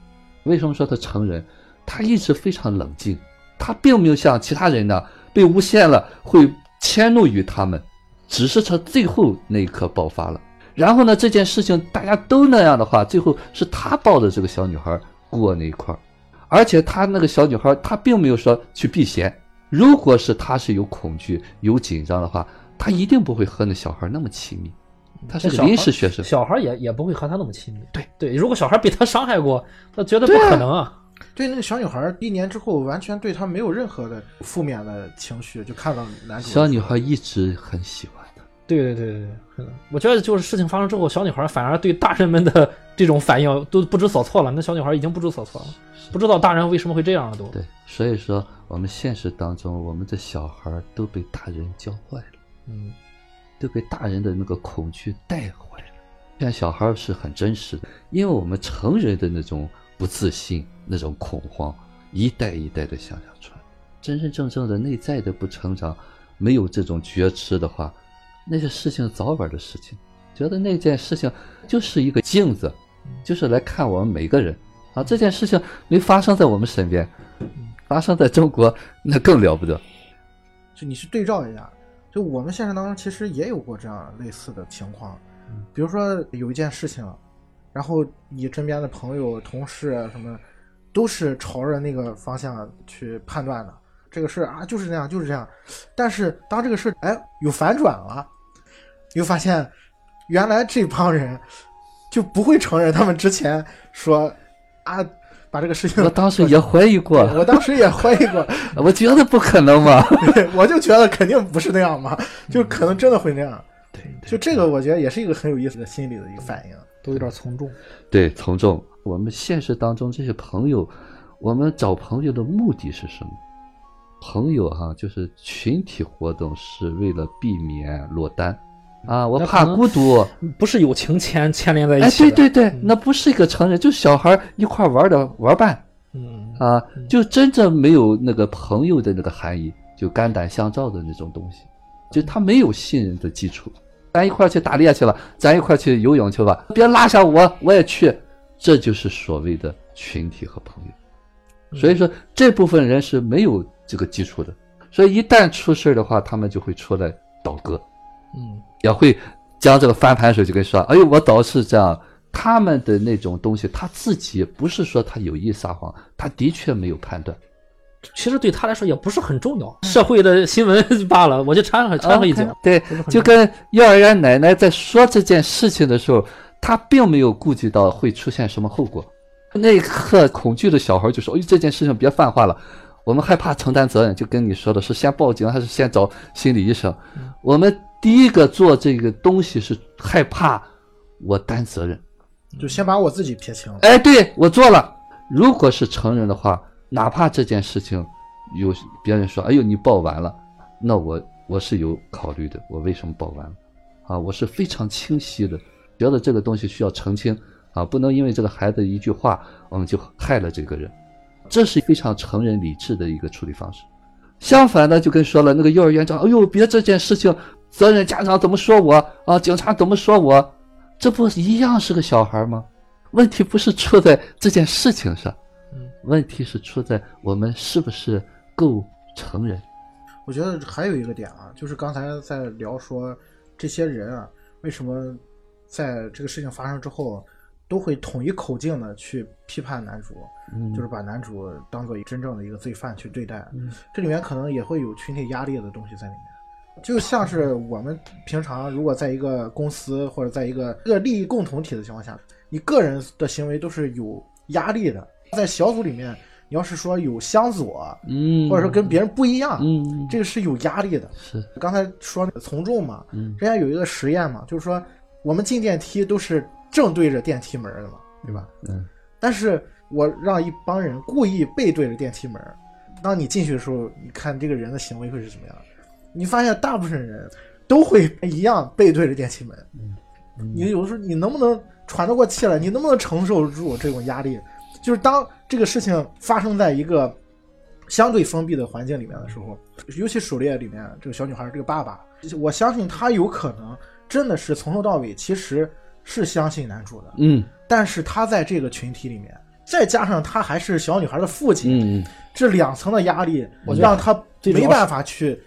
为什么说他成人？他一直非常冷静，他并没有像其他人呢被诬陷了会迁怒于他们，只是他最后那一刻爆发了。然后呢？这件事情大家都那样的话，最后是他抱着这个小女孩过那一块儿，而且他那个小女孩，他并没有说去避嫌。如果是他是有恐惧、有紧张的话，他一定不会和那小孩那么亲密。他是临时学生，小孩也也不会和他那么亲密。对对，如果小孩被他伤害过，那绝对不可能啊。对那个小女孩，一年之后完全对他没有任何的负面的情绪，就看到男主。小女孩一直很喜欢。对对对对对，我觉得就是事情发生之后，小女孩反而对大人们的 这种反应都不知所措了。那小女孩已经不知所措了，不知道大人为什么会这样了都。对，所以说我们现实当中，我们的小孩都被大人教坏了，嗯，都被大人的那个恐惧带坏了。现在小孩是很真实的，因为我们成人的那种不自信、那种恐慌，一代一代的向下传，真真正正的内在的不成长，没有这种觉知的话。那些事情早晚的事情，觉得那件事情就是一个镜子，就是来看我们每个人啊。这件事情没发生在我们身边，发生在中国那更了不得。就你去对照一下，就我们现实当中其实也有过这样类似的情况，比如说有一件事情，然后你身边的朋友、同事什么，都是朝着那个方向去判断的。这个事儿啊，就是这样，就是这样。但是当这个事儿哎有反转了。又发现，原来这帮人就不会承认他们之前说啊，把这个事情。我当时也怀疑过，我当时也怀疑过，我觉得不可能嘛，我就觉得肯定不是那样嘛，就可能真的会那样。对，就这个，我觉得也是一个很有意思的心理的一个反应，都有点从众。对，从众。我们现实当中这些朋友，我们找朋友的目的是什么？朋友哈，就是群体活动，是为了避免落单。啊，我怕孤独，不是友情牵牵连在一起。哎，对对对，那不是一个成人，就小孩一块玩的玩伴。嗯啊，就真正没有那个朋友的那个含义，就肝胆相照的那种东西，就他没有信任的基础。咱一块去打猎去了，咱一块去游泳去吧，别拉下我，我也去。这就是所谓的群体和朋友。所以说，这部分人是没有这个基础的，所以一旦出事的话，他们就会出来倒戈。嗯。也会将这个翻盘手就跟说：“哎呦，我倒是这样。”他们的那种东西，他自己不是说他有意撒谎，他的确没有判断。其实对他来说也不是很重要，社会的新闻罢了。我就掺和掺和一脚。对，就跟幼儿园奶奶在说这件事情的时候，他并没有顾及到会出现什么后果。那一刻，恐惧的小孩就说：“哎，这件事情别泛化了，我们害怕承担责任。”就跟你说的是先报警还是先找心理医生？我们。第一个做这个东西是害怕我担责任，就先把我自己撇清了。哎，对我做了。如果是成人的话，哪怕这件事情有别人说：“哎呦，你报完了。”那我我是有考虑的。我为什么报完了？啊，我是非常清晰的，觉得这个东西需要澄清啊，不能因为这个孩子一句话，我们就害了这个人。这是非常成人理智的一个处理方式。相反的，就跟说了那个幼儿园长：“哎呦，别这件事情。”责任家长怎么说我啊？警察怎么说我？这不一样是个小孩吗？问题不是出在这件事情上，问题是出在我们是不是够成人？我觉得还有一个点啊，就是刚才在聊说这些人啊，为什么在这个事情发生之后都会统一口径的去批判男主，就是把男主当做真正的一个罪犯去对待。这里面可能也会有群体压力的东西在里面。就像是我们平常如果在一个公司或者在一个利益共同体的情况下，你个人的行为都是有压力的。在小组里面，你要是说有相左，嗯，或者说跟别人不一样，嗯，这个是有压力的。是刚才说从众嘛，嗯，人家有一个实验嘛，就是说我们进电梯都是正对着电梯门的嘛，对吧？嗯，但是我让一帮人故意背对着电梯门，当你进去的时候，你看这个人的行为会是怎么样？你发现大部分人都会一样背对着电梯门，嗯你有的时候你能不能喘得过气来？你能不能承受住这种压力？就是当这个事情发生在一个相对封闭的环境里面的时候，尤其狩猎里面这个小女孩这个爸爸，我相信他有可能真的是从头到尾其实是相信男主的，嗯，但是他在这个群体里面，再加上他还是小女孩的父亲，嗯，这两层的压力，让他没办法去。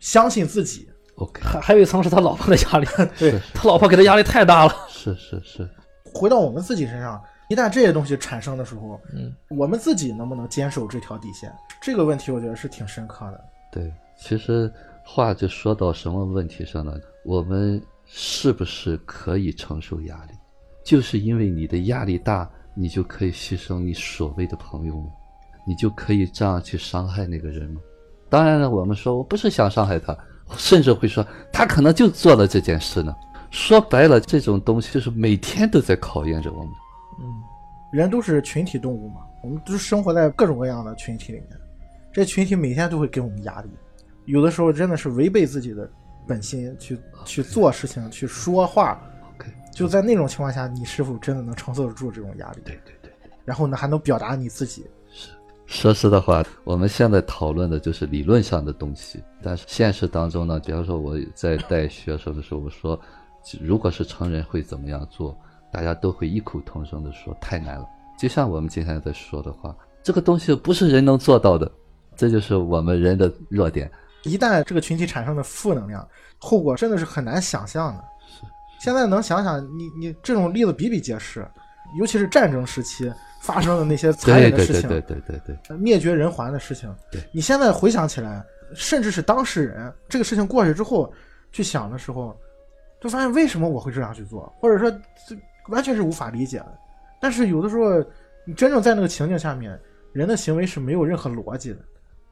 相信自己，OK。还还有一层是他老婆的压力，对他老婆给他压力太大了。是是是。回到我们自己身上，一旦这些东西产生的时候，嗯，我们自己能不能坚守这条底线？这个问题我觉得是挺深刻的。对，其实话就说到什么问题上呢？我们是不是可以承受压力？就是因为你的压力大，你就可以牺牲你所谓的朋友吗？你就可以这样去伤害那个人吗？当然了，我们说我不是想伤害他，甚至会说他可能就做了这件事呢。说白了，这种东西就是每天都在考验着我们。嗯，人都是群体动物嘛，我们都生活在各种各样的群体里面，这群体每天都会给我们压力，有的时候真的是违背自己的本心去去做事情、去说话。就在那种情况下，你是否真的能承受得住这种压力？对对对。然后呢，还能表达你自己？是。说实的话，我们现在讨论的就是理论上的东西，但是现实当中呢，比方说我在带学生的时候，我说。如果是成人会怎么样做？大家都会异口同声的说太难了。就像我们今天在说的话，这个东西不是人能做到的，这就是我们人的弱点。一旦这个群体产生的负能量，后果真的是很难想象的。现在能想想，你你这种例子比比皆是，尤其是战争时期发生的那些残忍的事情，对对对对对，灭绝人寰的事情。对，你现在回想起来，甚至是当事人，这个事情过去之后去想的时候。就发现为什么我会这样去做，或者说这完全是无法理解的。但是有的时候，你真正在那个情境下面，人的行为是没有任何逻辑的。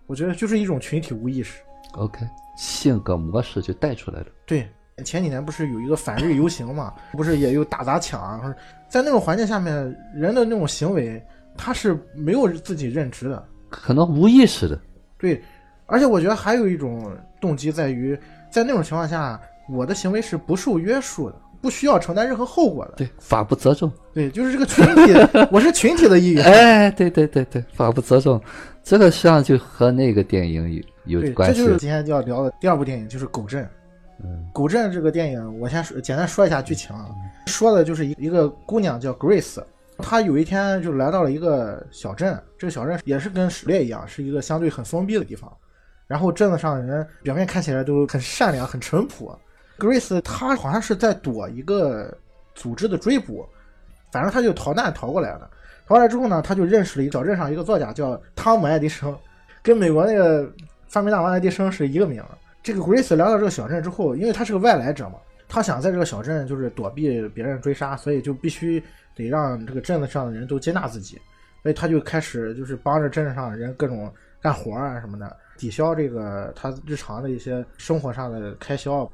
我觉得就是一种群体无意识。OK，性格模式就带出来了。对，前几年不是有一个反日游行嘛？不是也有打砸抢啊？在那种环境下面，人的那种行为，他是没有自己认知的，可能无意识的。对，而且我觉得还有一种动机在于，在那种情况下。我的行为是不受约束的，不需要承担任何后果的。对，法不责众。对，就是这个群体，我是群体的一员。哎，对对对对，法不责众，这个实际上就和那个电影有有关系。这就是今天就要聊的第二部电影，就是《狗镇》。嗯，《狗镇》这个电影，我先说简单说一下剧情啊。说的就是一一个姑娘叫 Grace，她有一天就来到了一个小镇，这个小镇也是跟狩猎一样，是一个相对很封闭的地方。然后镇子上的人表面看起来都很善良、很淳朴。Grace，他好像是在躲一个组织的追捕，反正他就逃难逃过来了。逃过来之后呢，他就认识了一个小镇上一个作家，叫汤姆·爱迪生，跟美国那个发明大王爱迪生是一个名。这个 Grace 来到这个小镇之后，因为他是个外来者嘛，他想在这个小镇就是躲避别人追杀，所以就必须得让这个镇子上的人都接纳自己，所以他就开始就是帮着镇子上的人各种干活啊什么的，抵消这个他日常的一些生活上的开销。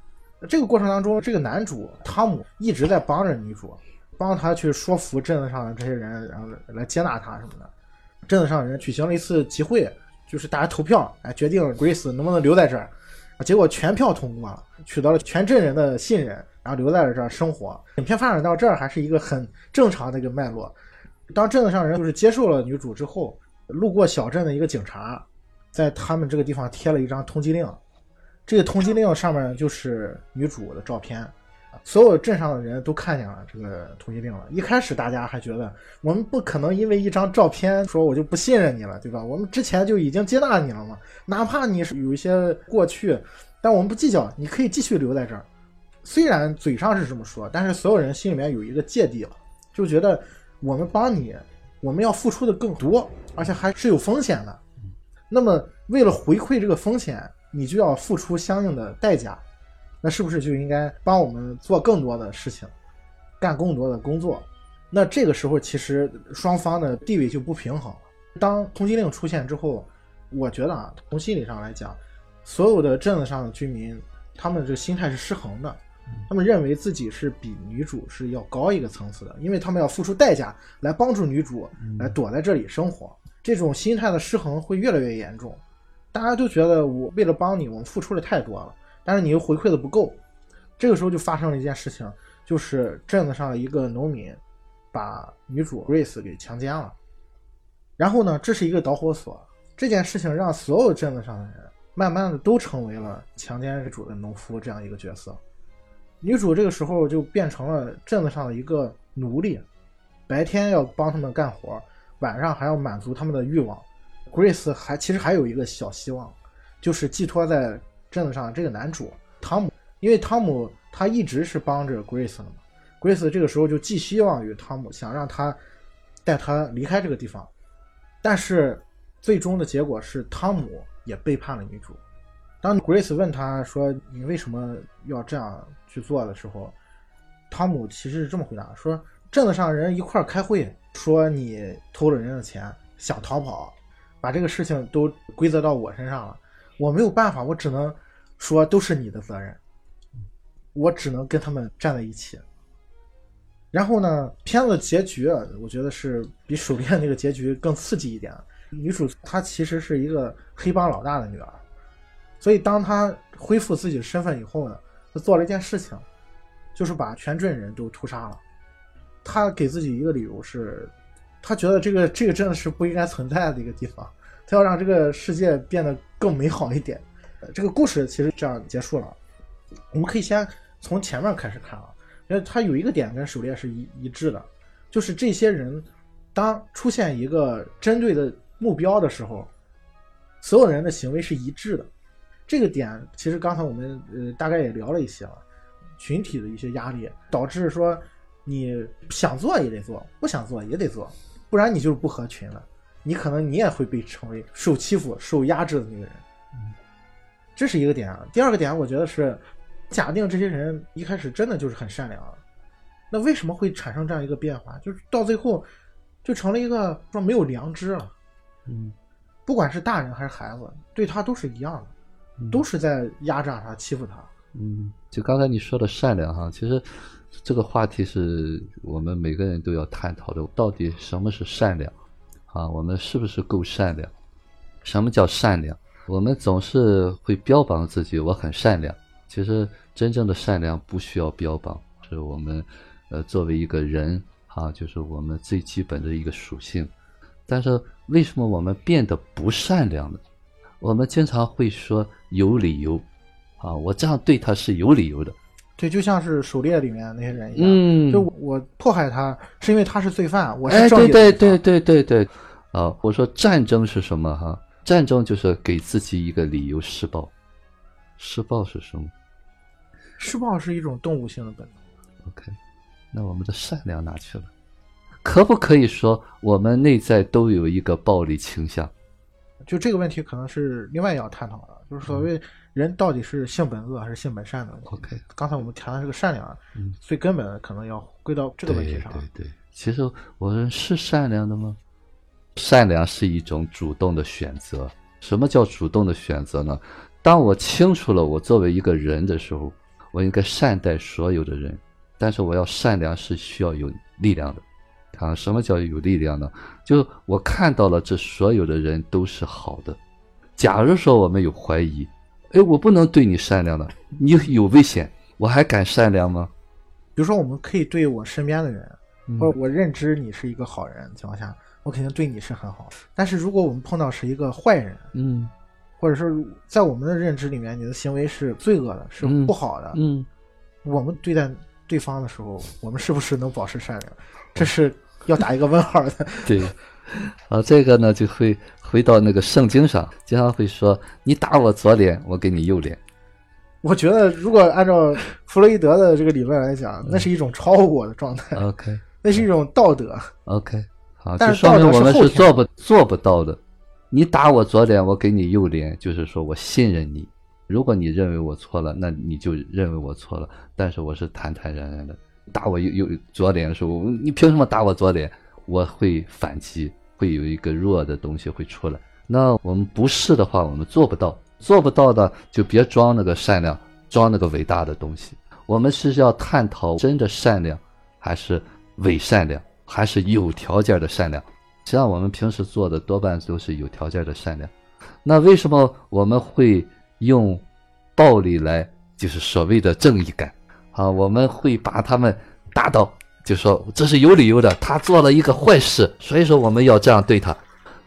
这个过程当中，这个男主汤姆一直在帮着女主，帮他去说服镇子上的这些人，然后来接纳他什么的。镇子上的人举行了一次集会，就是大家投票，哎，决定 Grace 能不能留在这儿。结果全票通过了，取得了全镇人的信任，然后留在了这儿生活。影片发展到这儿还是一个很正常的一个脉络。当镇子上人就是接受了女主之后，路过小镇的一个警察，在他们这个地方贴了一张通缉令。这个通缉令上面就是女主的照片，所有镇上的人都看见了这个通缉令了。一开始大家还觉得我们不可能因为一张照片说我就不信任你了，对吧？我们之前就已经接纳你了嘛，哪怕你是有一些过去，但我们不计较，你可以继续留在这儿。虽然嘴上是这么说，但是所有人心里面有一个芥蒂了，就觉得我们帮你，我们要付出的更多，而且还是有风险的。那么为了回馈这个风险。你就要付出相应的代价，那是不是就应该帮我们做更多的事情，干更多的工作？那这个时候其实双方的地位就不平衡了。当通缉令出现之后，我觉得啊，从心理上来讲，所有的镇子上的居民，他们这个心态是失衡的，他们认为自己是比女主是要高一个层次的，因为他们要付出代价来帮助女主来躲在这里生活，这种心态的失衡会越来越严重。大家都觉得我为了帮你，我们付出了太多了，但是你又回馈的不够。这个时候就发生了一件事情，就是镇子上的一个农民把女主 Grace 给强奸了。然后呢，这是一个导火索。这件事情让所有镇子上的人慢慢的都成为了强奸女主的农夫这样一个角色。女主这个时候就变成了镇子上的一个奴隶，白天要帮他们干活，晚上还要满足他们的欲望。Grace 还其实还有一个小希望，就是寄托在镇子上这个男主汤姆，因为汤姆他一直是帮着 Grace 的嘛。Grace 这个时候就寄希望于汤姆，想让他带他离开这个地方。但是最终的结果是汤姆也背叛了女主。当 Grace 问他说你为什么要这样去做的时候，汤姆其实是这么回答说：镇子上人一块开会说你偷了人家的钱，想逃跑。把这个事情都归责到我身上了，我没有办法，我只能说都是你的责任，我只能跟他们站在一起。然后呢，片子结局我觉得是比《手链》那个结局更刺激一点。女主她其实是一个黑帮老大的女儿，所以当她恢复自己的身份以后呢，她做了一件事情，就是把全镇人都屠杀了。她给自己一个理由是，她觉得这个这个真的是不应该存在的一个地方，她要让这个世界变得更美好一点。这个故事其实这样结束了。我们可以先从前面开始看啊，因为它有一个点跟狩猎是一一致的，就是这些人当出现一个针对的。目标的时候，所有人的行为是一致的。这个点其实刚才我们呃大概也聊了一些了，群体的一些压力导致说你想做也得做，不想做也得做，不然你就是不合群了。你可能你也会被称为受欺负、受压制的那个人。这是一个点啊。第二个点，我觉得是假定这些人一开始真的就是很善良，那为什么会产生这样一个变化？就是到最后就成了一个说没有良知了。嗯，不管是大人还是孩子，对他都是一样的，都是在压榨他、欺负他。嗯，就刚才你说的善良哈，其实这个话题是我们每个人都要探讨的，到底什么是善良？啊，我们是不是够善良？什么叫善良？我们总是会标榜自己我很善良，其实真正的善良不需要标榜，是我们呃作为一个人啊，就是我们最基本的一个属性。但是为什么我们变得不善良呢？我们经常会说有理由，啊，我这样对他是有理由的。对，就像是狩猎里面那些人一样，嗯，就我迫害他是因为他是罪犯，我是正义的。对对对对对对，啊，我说战争是什么？哈，战争就是给自己一个理由施暴。施暴是什么？施暴是一种动物性的本能。OK，那我们的善良哪去了？可不可以说我们内在都有一个暴力倾向？就这个问题，可能是另外要探讨的，就是所谓人到底是性本恶还是性本善的问题？OK，刚才我们谈的是个善良，最根本的可能要归到这个问题上。对对，其实我们是善良的吗？善良是一种主动的选择。什么叫主动的选择呢？当我清楚了我作为一个人的时候，我应该善待所有的人，但是我要善良是需要有力量的。啊，什么叫有力量呢？就是我看到了，这所有的人都是好的。假如说我们有怀疑，哎，我不能对你善良了，你有危险，我还敢善良吗？比如说，我们可以对我身边的人，或者我认知你是一个好人情况下，我肯定对你是很好。但是如果我们碰到是一个坏人，嗯，或者说在我们的认知里面，你的行为是罪恶的，是不好的，嗯，我们对待对方的时候，我们是不是能保持善良？这是。要打一个问号的，对，啊，这个呢就会回到那个圣经上，经常会说你打我左脸，我给你右脸。我觉得如果按照弗洛伊德的这个理论来讲，那是一种超我的状态。OK，那是一种道德。OK，好，就说明我们是做不做不到的。你打我左脸，我给你右脸，就是说我信任你。如果你认为我错了，那你就认为我错了。但是我是坦坦然然的。打我右右左脸的时候，你凭什么打我左脸？我会反击，会有一个弱的东西会出来。那我们不是的话，我们做不到，做不到的就别装那个善良，装那个伟大的东西。我们是要探讨真的善良，还是伪善良，还是有条件的善良？实际上，我们平时做的多半都是有条件的善良。那为什么我们会用暴力来，就是所谓的正义感？啊，我们会把他们打倒，就说这是有理由的，他做了一个坏事，所以说我们要这样对他。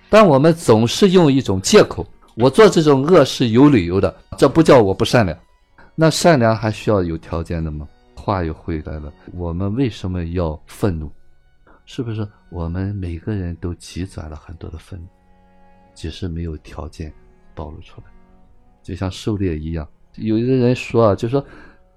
但我们总是用一种借口，我做这种恶是有理由的，这不叫我不善良。那善良还需要有条件的吗？话又回来了，我们为什么要愤怒？是不是我们每个人都积攒了很多的愤怒，只是没有条件暴露出来？就像狩猎一样，有一个人说啊，就说。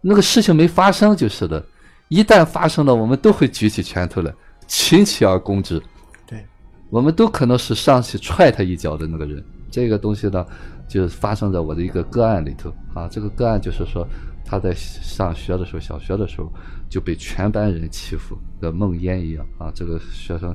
那个事情没发生就是的，一旦发生了，我们都会举起拳头来，群起而攻之。对，我们都可能是上去踹他一脚的那个人。这个东西呢，就发生在我的一个个案里头啊。这个个案就是说，他在上学的时候，小学的时候就被全班人欺负，跟梦魇一样啊。这个学生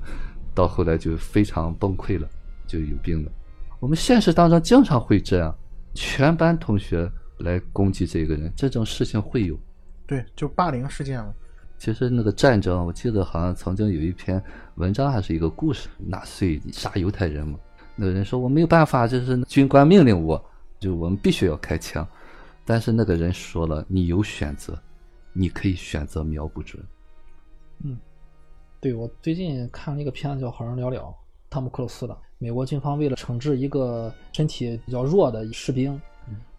到后来就非常崩溃了，就有病了。我们现实当中经常会这样，全班同学。来攻击这个人，这种事情会有。对，就霸凌事件嘛。其实那个战争，我记得好像曾经有一篇文章还是一个故事，纳粹杀犹太人嘛。那个人说我没有办法，就是军官命令我，就我们必须要开枪。但是那个人说了，你有选择，你可以选择瞄不准。嗯，对我最近看了一个片子叫《好人寥寥》，汤姆克鲁斯的。美国军方为了惩治一个身体比较弱的士兵。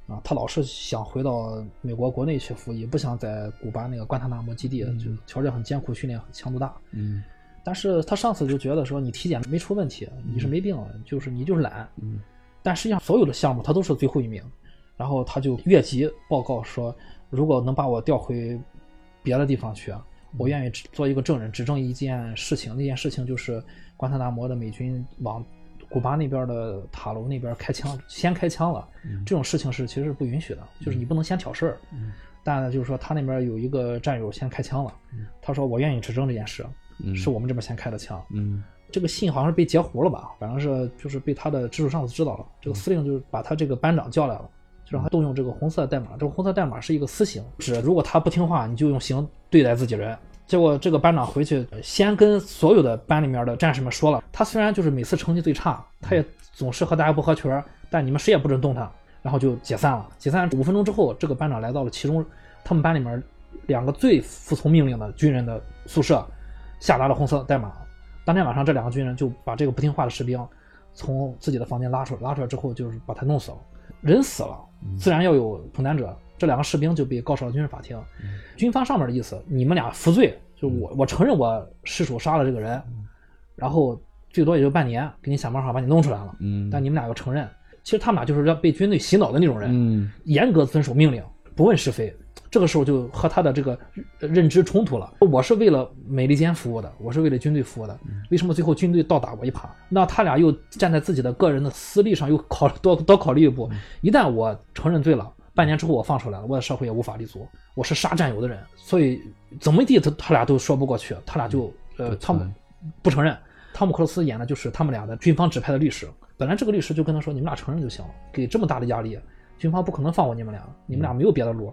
啊，他老是想回到美国国内去服役，不想在古巴那个关塔那摩基地，就条件很艰苦，训练强度大。嗯，但是他上次就觉得说你体检没出问题，你是没病，就是你就是懒。嗯，但实际上所有的项目他都是最后一名，然后他就越级报告说，如果能把我调回别的地方去，我愿意做一个证人，指证一件事情。那件事情就是关塔那摩的美军往。古巴那边的塔楼那边开枪，先开枪了，这种事情是其实是不允许的，就是你不能先挑事儿。但就是说他那边有一个战友先开枪了，他说我愿意指证这件事，是我们这边先开的枪。这个信好像是被截胡了吧？反正是就是被他的直属上司知道了，这个司令就是把他这个班长叫来了，就让他动用这个红色代码。这个红色代码是一个私刑，指如果他不听话，你就用刑对待自己人。结果这个班长回去先跟所有的班里面的战士们说了，他虽然就是每次成绩最差，他也总是和大家不合群但你们谁也不准动他，然后就解散了。解散五分钟之后，这个班长来到了其中他们班里面两个最服从命令的军人的宿舍，下达了红色代码。当天晚上，这两个军人就把这个不听话的士兵从自己的房间拉出来，拉出来之后就是把他弄死了。人死了，自然要有承担者。这两个士兵就被告上了军事法庭，军方上面的意思，你们俩服罪，就我我承认我失手杀了这个人，然后最多也就半年，给你想办法把你弄出来了。嗯，但你们俩要承认，其实他们俩就是要被军队洗脑的那种人，嗯，严格遵守命令，不问是非。这个时候就和他的这个认知冲突了。我是为了美利坚服务的，我是为了军队服务的，为什么最后军队倒打我一耙？那他俩又站在自己的个人的私利上，又考多多 考虑一步，一旦我承认罪了。半年之后我放出来了，我的社会也无法立足。我是杀战友的人，所以怎么地他他俩都说不过去，他俩就呃汤姆不承认。汤姆克鲁斯演的就是他们俩的军方指派的律师。本来这个律师就跟他说：“你们俩承认就行了。”给这么大的压力，军方不可能放过你们俩，你们俩没有别的路。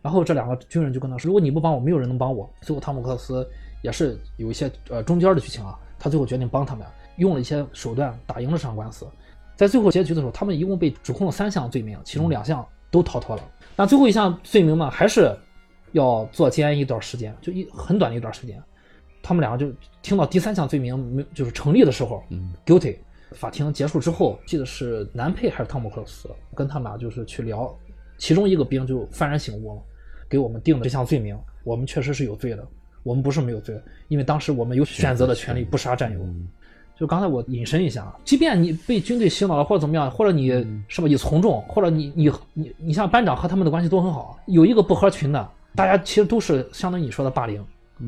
然后这两个军人就跟他说：“如果你不帮我，没有人能帮我。”最后汤姆克斯也是有一些呃中间的剧情啊，他最后决定帮他们，用了一些手段打赢了这场官司。在最后结局的时候，他们一共被指控了三项罪名，其中两项。都逃脱了，那最后一项罪名嘛，还是要坐监一段时间，就一很短的一段时间。他们两个就听到第三项罪名没就是成立的时候，guilty。法庭结束之后，记得是男配还是汤姆克鲁斯跟他们俩就是去聊，其中一个兵就幡然醒悟了，给我们定的这项罪名，我们确实是有罪的，我们不是没有罪，因为当时我们有选择的权利，不杀战友。就刚才我引申一下，即便你被军队洗脑了，或者怎么样，或者你是吧，你从众，或者你你你你像班长和他们的关系都很好，有一个不合群的，大家其实都是相当于你说的霸凌，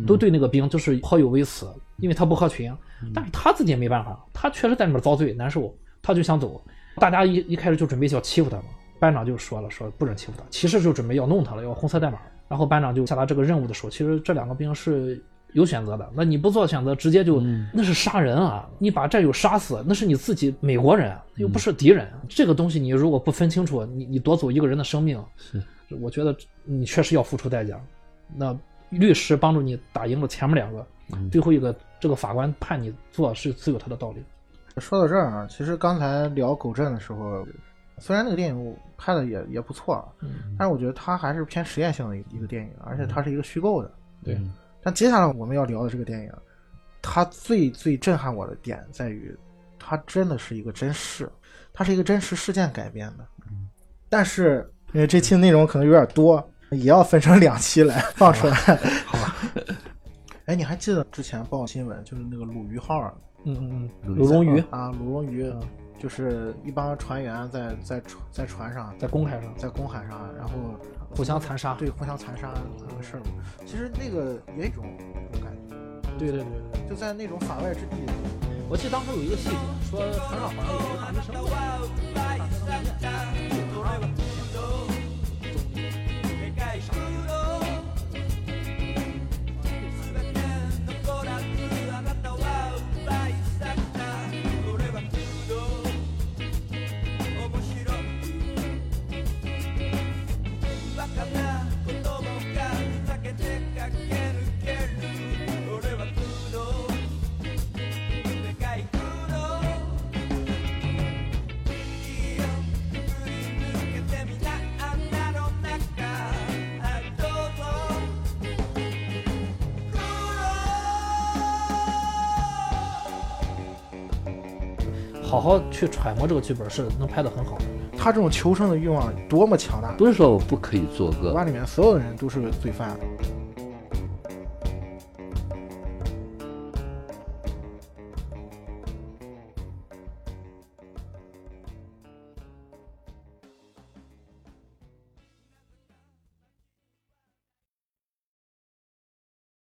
都对那个兵就是颇有微词，因为他不合群，但是他自己也没办法，他确实在里面遭罪难受，他就想走，大家一一开始就准备要欺负他嘛，班长就说了，说不准欺负他，其实就准备要弄他了，要红色代码，然后班长就下达这个任务的时候，其实这两个兵是。有选择的，那你不做选择，直接就那是杀人啊！你把战友杀死，那是你自己美国人，又不是敌人。这个东西你如果不分清楚，你你夺走一个人的生命，是，我觉得你确实要付出代价。那律师帮助你打赢了前面两个，最后一个这个法官判你做是自有他的道理。说到这儿啊，其实刚才聊狗镇的时候，虽然那个电影拍的也也不错，但是我觉得它还是偏实验性的一个电影，而且它是一个虚构的。对。但接下来我们要聊的这个电影，它最最震撼我的点在于，它真的是一个真事，它是一个真实事件改编的。但是因为这期的内容可能有点多，也要分成两期来 放出来。好吧。哎，你还记得之前报新闻，就是那个鲁鱼号？嗯嗯嗯，鲁龙鱼啊，鲁龙鱼，就是一帮船员在在船在船上，在公海上，在公海上，然后。互相残杀，对，互相残杀那个事儿嘛，其实那个也有一种感觉，对对对对，就在那种法外之地。我记得当时有一个细节，说船上好像有一个大医生。好好去揣摩这个剧本，是能拍得很好的。他这种求生的欲望多么强大！不是说我不可以做个，馆里面所有的人都是罪犯。